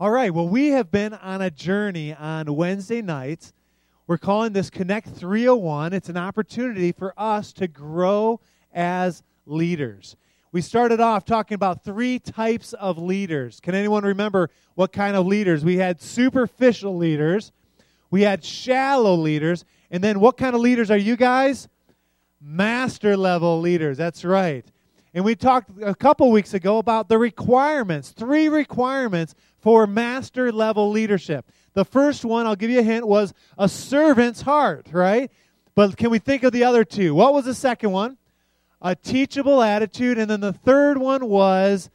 All right, well, we have been on a journey on Wednesday nights. We're calling this Connect 301. It's an opportunity for us to grow as leaders. We started off talking about three types of leaders. Can anyone remember what kind of leaders? We had superficial leaders, we had shallow leaders, and then what kind of leaders are you guys? Master level leaders. That's right. And we talked a couple weeks ago about the requirements, three requirements for master level leadership. The first one, I'll give you a hint, was a servant's heart, right? But can we think of the other two? What was the second one? A teachable attitude. And then the third one was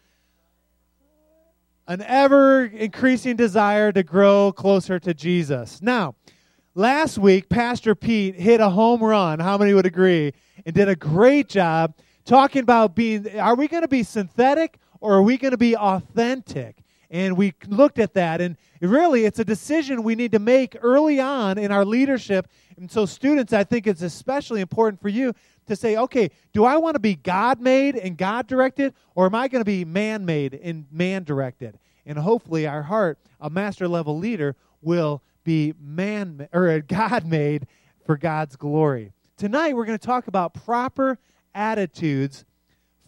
an ever increasing desire to grow closer to Jesus. Now, last week, Pastor Pete hit a home run. How many would agree? And did a great job talking about being are we going to be synthetic or are we going to be authentic? And we looked at that, and really, it's a decision we need to make early on in our leadership. And so, students, I think it's especially important for you to say, okay, do I want to be God made and God directed, or am I going to be man made and man directed? And hopefully, our heart, a master level leader, will be man or God made for God's glory. Tonight, we're going to talk about proper attitudes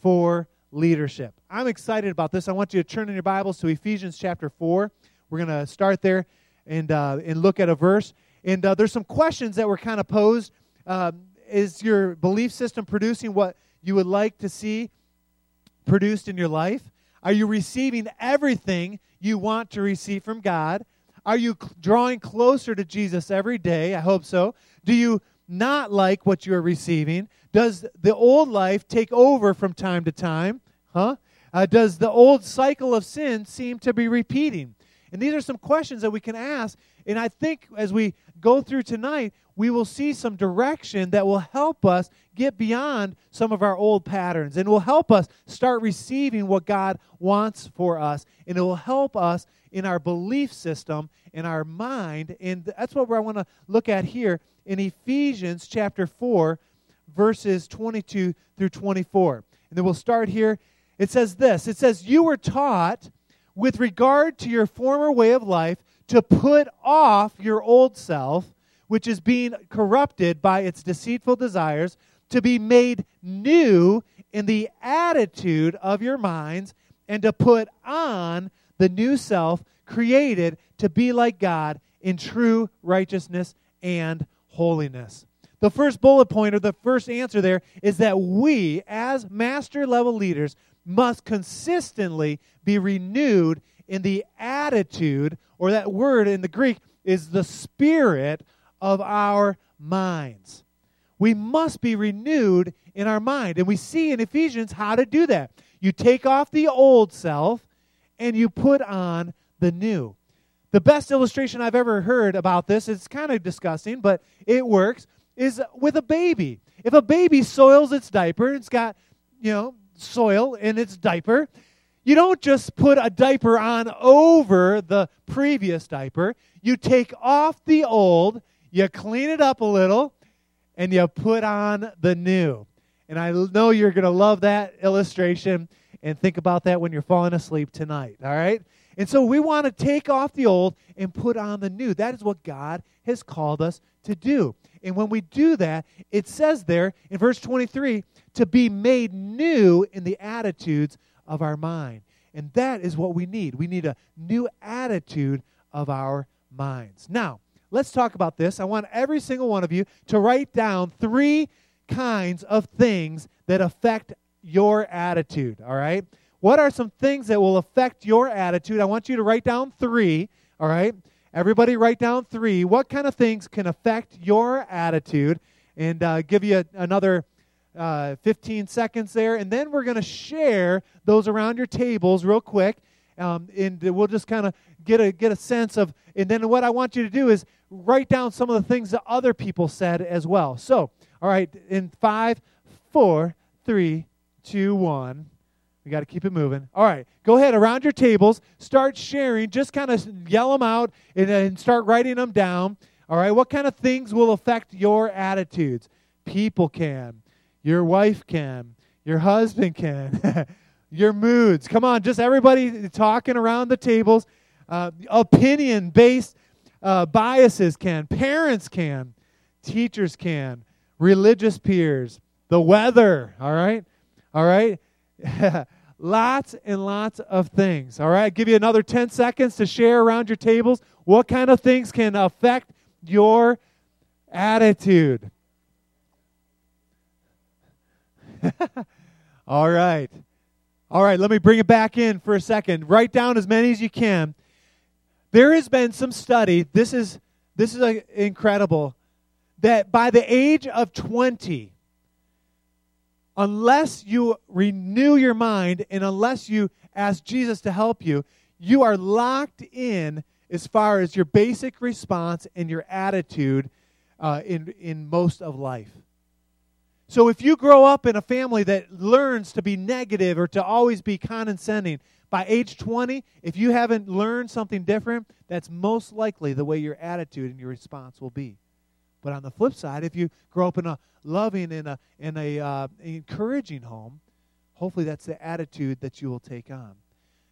for leadership. I'm excited about this. I want you to turn in your Bibles to Ephesians chapter 4. We're going to start there and, uh, and look at a verse. And uh, there's some questions that were kind of posed. Um, is your belief system producing what you would like to see produced in your life? Are you receiving everything you want to receive from God? Are you cl- drawing closer to Jesus every day? I hope so. Do you not like what you're receiving? Does the old life take over from time to time? Huh? Uh, does the old cycle of sin seem to be repeating? And these are some questions that we can ask. And I think as we go through tonight, we will see some direction that will help us get beyond some of our old patterns and will help us start receiving what God wants for us. And it will help us in our belief system, in our mind. And that's what I want to look at here in Ephesians chapter 4, verses 22 through 24. And then we'll start here. It says this It says, You were taught with regard to your former way of life to put off your old self, which is being corrupted by its deceitful desires, to be made new in the attitude of your minds, and to put on the new self created to be like God in true righteousness and holiness. The first bullet point or the first answer there is that we, as master level leaders, must consistently be renewed in the attitude, or that word in the Greek is the spirit of our minds. We must be renewed in our mind. And we see in Ephesians how to do that. You take off the old self and you put on the new. The best illustration I've ever heard about this, it's kind of disgusting, but it works, is with a baby. If a baby soils its diaper, it's got, you know, soil in its diaper. You don't just put a diaper on over the previous diaper. You take off the old, you clean it up a little, and you put on the new. And I know you're going to love that illustration and think about that when you're falling asleep tonight, all right? And so we want to take off the old and put on the new. That is what God has called us to do. And when we do that, it says there in verse 23 to be made new in the attitudes of our mind. And that is what we need. We need a new attitude of our minds. Now, let's talk about this. I want every single one of you to write down three kinds of things that affect your attitude, all right? What are some things that will affect your attitude? I want you to write down three, all right? Everybody write down three. What kind of things can affect your attitude? And uh, give you a, another uh, 15 seconds there. And then we're going to share those around your tables real quick. Um, and we'll just kind of get a, get a sense of. And then what I want you to do is write down some of the things that other people said as well. So, all right, in five, four, three, two, one. We got to keep it moving. All right, go ahead around your tables. Start sharing. Just kind of yell them out and, and start writing them down. All right, what kind of things will affect your attitudes? People can. Your wife can. Your husband can. your moods. Come on, just everybody talking around the tables. Uh, opinion based uh, biases can. Parents can. Teachers can. Religious peers. The weather. All right? All right? lots and lots of things. All right? Give you another 10 seconds to share around your tables. What kind of things can affect your attitude? All right. All right, let me bring it back in for a second. Write down as many as you can. There has been some study, this is this is uh, incredible that by the age of 20 unless you renew your mind and unless you ask Jesus to help you, you are locked in as far as your basic response and your attitude uh, in, in most of life. So if you grow up in a family that learns to be negative or to always be condescending, by age 20, if you haven't learned something different, that's most likely the way your attitude and your response will be. But on the flip side, if you grow up in a loving and a, in a uh, encouraging home, hopefully that's the attitude that you will take on.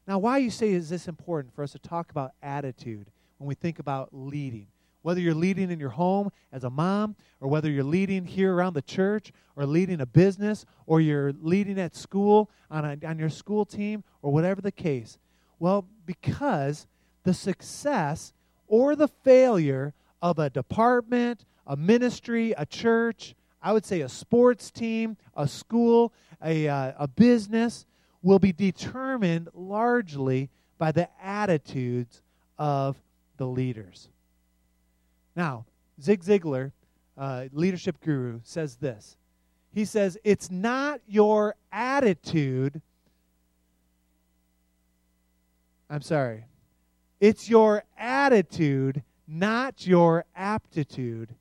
Now, why you say is this important for us to talk about attitude when we think about leading? whether you're leading in your home as a mom, or whether you're leading here around the church, or leading a business, or you're leading at school on, a, on your school team, or whatever the case. Well, because the success or the failure of a department, a ministry, a church, I would say a sports team, a school, a, uh, a business, will be determined largely by the attitudes of the leaders. Now, Zig Ziglar, uh, leadership guru, says this. He says, It's not your attitude. I'm sorry. It's your attitude, not your aptitude,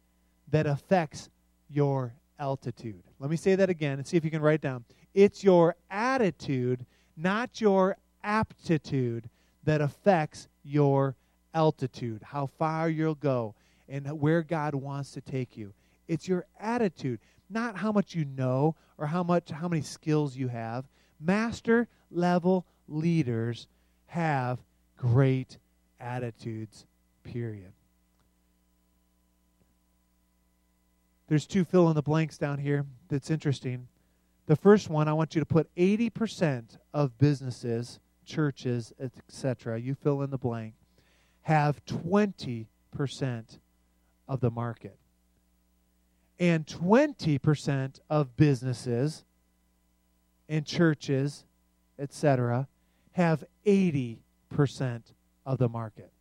that affects your altitude. Let me say that again and see if you can write down. It's your attitude, not your aptitude, that affects your altitude, how far you'll go and where God wants to take you. It's your attitude, not how much you know or how much how many skills you have. Master level leaders have great attitudes. Period. There's two fill in the blanks down here that's interesting. The first one, I want you to put 80% of businesses, churches, etc., you fill in the blank, have 20% of the market. And 20% of businesses and churches, etc., have 80% of the market.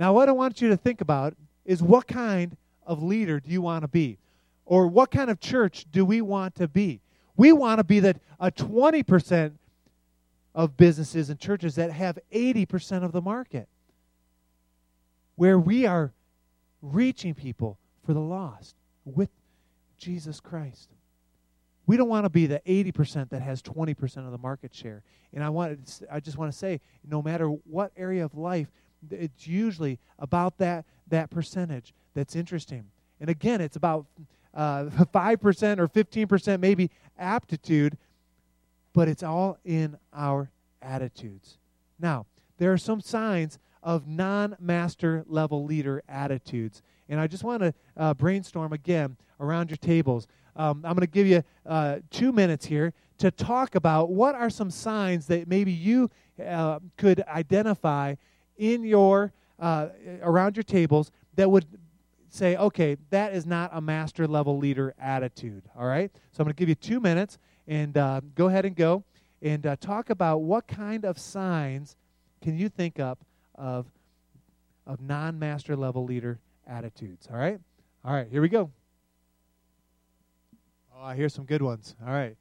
Now, what I want you to think about is what kind of leader do you want to be? Or what kind of church do we want to be? We want to be that a 20% of businesses and churches that have 80% of the market. Where we are reaching people for the lost with Jesus Christ. We don't want to be the 80% that has 20% of the market share. And I want I just want to say no matter what area of life it's usually about that that percentage that's interesting. And again, it's about uh, 5% or 15% maybe aptitude, but it's all in our attitudes. Now, there are some signs of non master level leader attitudes. And I just want to uh, brainstorm again around your tables. Um, I'm going to give you uh, two minutes here to talk about what are some signs that maybe you uh, could identify in your uh, around your tables that would say, okay, that is not a master level leader attitude. All right. So I'm going to give you two minutes and uh, go ahead and go and uh, talk about what kind of signs can you think up of, of non master level leader attitudes. All right? All right, here we go. Oh, I hear some good ones. All right.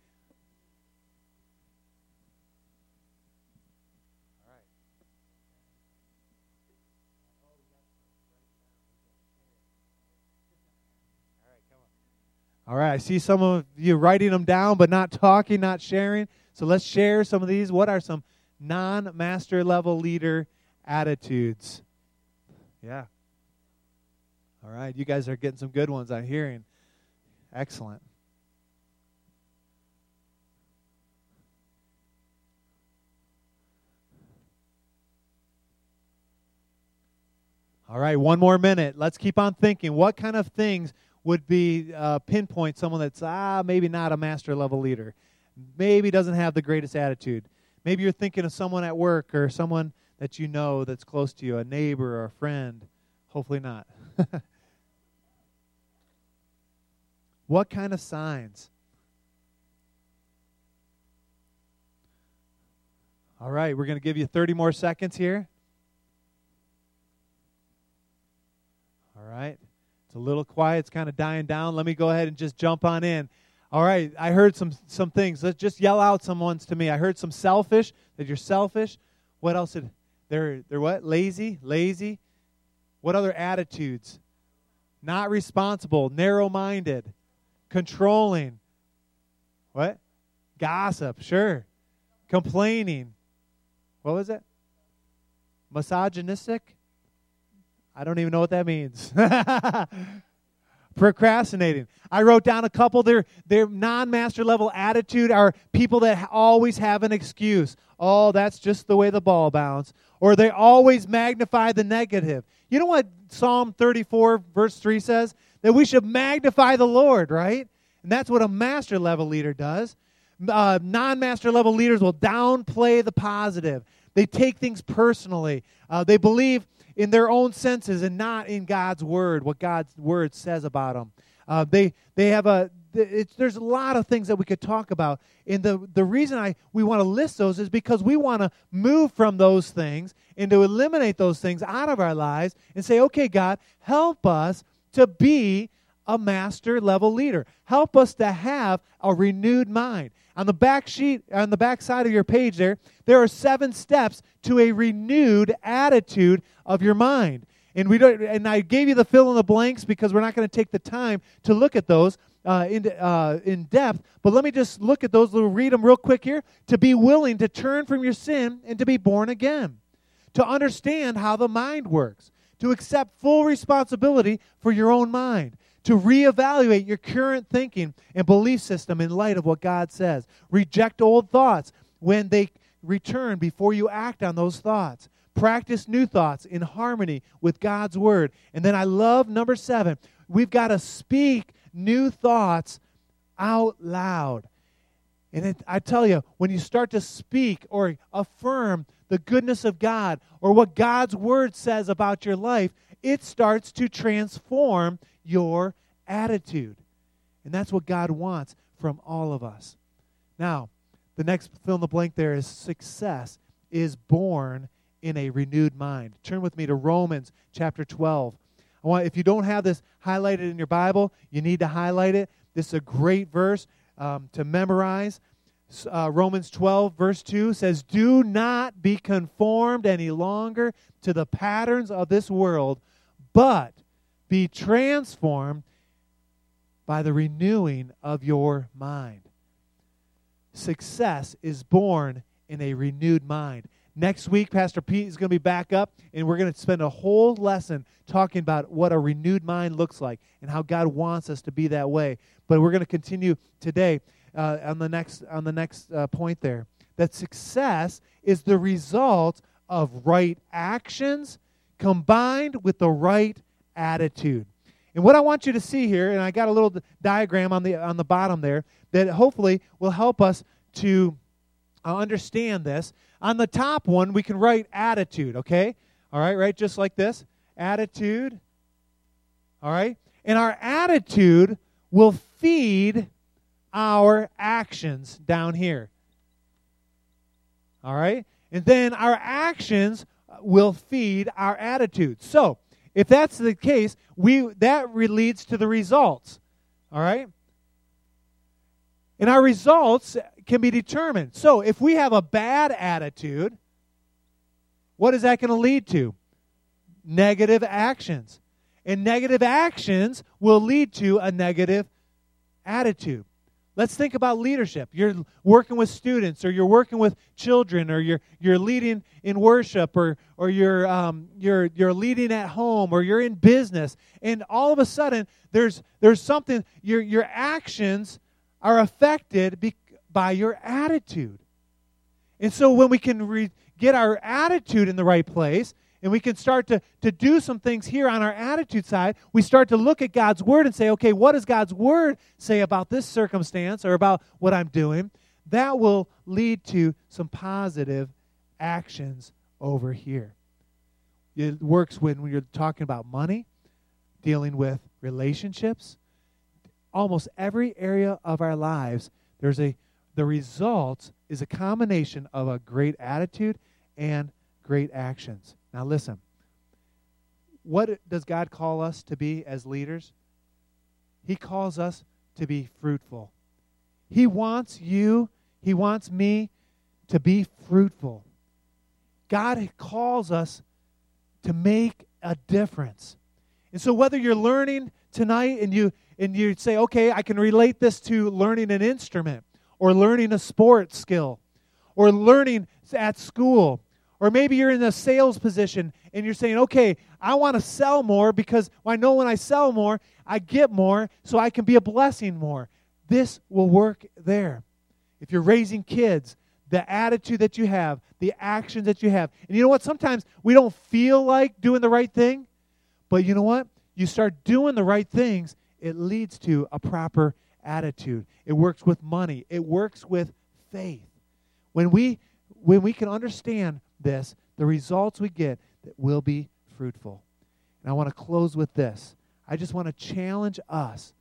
All right, I see some of you writing them down, but not talking, not sharing. So let's share some of these. What are some non master level leader attitudes. Yeah. All right. You guys are getting some good ones, I'm hearing. Excellent. All right, one more minute. Let's keep on thinking. What kind of things would be uh, pinpoint someone that's ah maybe not a master level leader, maybe doesn't have the greatest attitude. Maybe you're thinking of someone at work or someone that you know that's close to you, a neighbor or a friend. Hopefully not. what kind of signs? All right, we're going to give you 30 more seconds here. All right. A little quiet. It's kind of dying down. Let me go ahead and just jump on in. All right, I heard some some things. Let's just yell out some ones to me. I heard some selfish, that you're selfish. What else did they're they're what? Lazy, lazy. What other attitudes? Not responsible, narrow-minded, controlling. What? Gossip, sure. Complaining. What was it? Misogynistic? I don't even know what that means. Procrastinating. I wrote down a couple. Their their non-master level attitude are people that always have an excuse. Oh, that's just the way the ball bounced. Or they always magnify the negative. You know what Psalm 34 verse 3 says? That we should magnify the Lord, right? And that's what a master level leader does. Uh, non-master level leaders will downplay the positive. They take things personally. Uh, they believe in their own senses and not in God's word, what God's word says about them. Uh, they they have a there's a lot of things that we could talk about, and the the reason I we want to list those is because we want to move from those things and to eliminate those things out of our lives and say, okay, God, help us to be a master level leader. Help us to have a renewed mind. On the back sheet, on the back side of your page there, there are seven steps to a renewed attitude of your mind. And we don't and I gave you the fill in the blanks because we're not going to take the time to look at those uh, in, uh, in depth. But let me just look at those, little read them real quick here. To be willing to turn from your sin and to be born again. To understand how the mind works. To accept full responsibility for your own mind to reevaluate your current thinking and belief system in light of what God says. Reject old thoughts when they return before you act on those thoughts. Practice new thoughts in harmony with God's word. And then I love number seven. We've got to speak new thoughts out loud. And it, I tell you, when you start to speak or affirm the goodness of God or what God's word says about your life, it starts to transform your attitude. And that's what God wants from all of us. Now, the next fill in the blank there is success is born in a renewed mind. Turn with me to Romans chapter 12. I want, if you don't have this highlighted in your Bible, you need to highlight it. This is a great verse um, to memorize. Uh, Romans 12, verse 2 says, Do not be conformed any longer to the patterns of this world, but be transformed by the renewing of your mind. Success is born in a renewed mind. Next week, Pastor Pete is going to be back up, and we're going to spend a whole lesson talking about what a renewed mind looks like and how God wants us to be that way. But we're going to continue today uh, on the next on the next uh, point there. That success is the result of right actions combined with the right attitude. And what I want you to see here, and I got a little diagram on the on the bottom there that hopefully will help us to uh, understand this. On the top one, we can write attitude, okay? All right, right just like this. Attitude. All right? And our attitude will feed our actions down here. All right? And then our actions will feed our attitude. So, if that's the case, we that leads to the results. All right? And our results can be determined. So, if we have a bad attitude, what is that going to lead to? Negative actions. And negative actions will lead to a negative attitude. Let's think about leadership. You're working with students, or you're working with children, or you're you're leading in worship, or or you're um, you're you're leading at home, or you're in business, and all of a sudden there's there's something your your actions are affected be, by your attitude. And so when we can re- get our attitude in the right place, and we can start to, to do some things here on our attitude side. We start to look at God's Word and say, okay, what does God's Word say about this circumstance or about what I'm doing? That will lead to some positive actions over here. It works when, when you're talking about money, dealing with relationships, almost every area of our lives, there's a the result is a combination of a great attitude and great actions. Now, listen. What does God call us to be as leaders? He calls us to be fruitful. He wants you, He wants me to be fruitful. God calls us to make a difference. And so whether you're learning tonight and you and you say, "Okay, I can relate this to learning an instrument or learning a sports skill or learning at school or maybe you're in a sales position and you're saying, okay, I want to sell more because I know when I sell more, I get more, so I can be a blessing more. This will work there. If you're raising kids, the attitude that you have, the actions that you have. And you know what? Sometimes we don't feel like doing the right thing, but you know what? You start doing the right things, it leads to a proper attitude. It works with money, it works with faith. When we when we can understand this, the results we get that will be fruitful. And I want to close with this. I just want to challenge us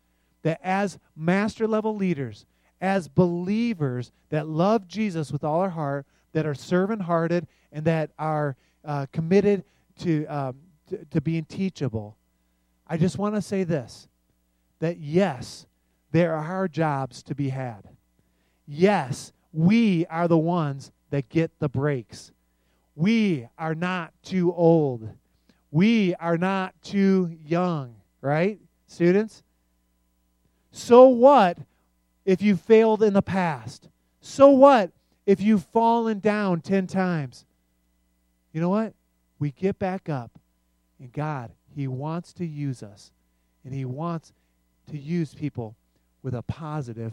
that as master level leaders, as believers that love Jesus with all our heart, that are servant hearted, and that are uh, committed to, um, to, to being teachable, I just want to say this that yes, there are jobs to be had. Yes, we are the ones that get the breaks. We are not too old. We are not too young, right, students? So what if you failed in the past? So what if you've fallen down 10 times? You know what? We get back up, and God, He wants to use us, and He wants to use people with a positive,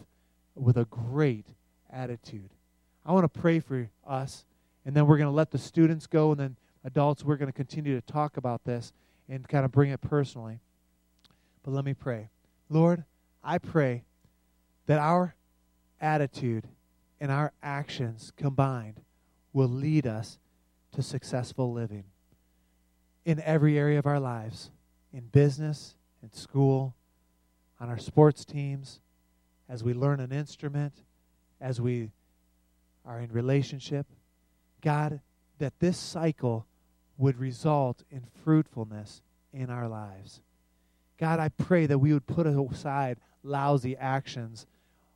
with a great attitude. I want to pray for us and then we're going to let the students go, and then adults, we're going to continue to talk about this and kind of bring it personally. But let me pray. Lord, I pray that our attitude and our actions combined will lead us to successful living in every area of our lives in business, in school, on our sports teams, as we learn an instrument, as we are in relationship. God, that this cycle would result in fruitfulness in our lives. God, I pray that we would put aside lousy actions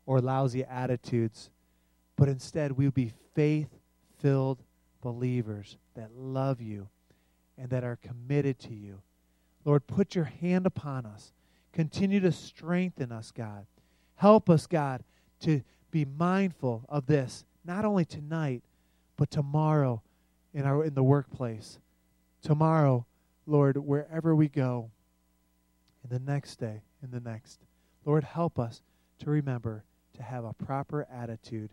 or lousy attitudes, but instead we would be faith filled believers that love you and that are committed to you. Lord, put your hand upon us. Continue to strengthen us, God. Help us, God, to be mindful of this, not only tonight, but tomorrow in our in the workplace. Tomorrow, Lord, wherever we go, in the next day, in the next. Lord, help us to remember to have a proper attitude.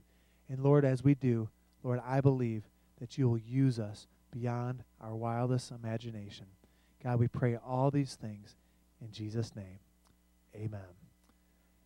And Lord, as we do, Lord, I believe that you will use us beyond our wildest imagination. God, we pray all these things in Jesus' name. Amen.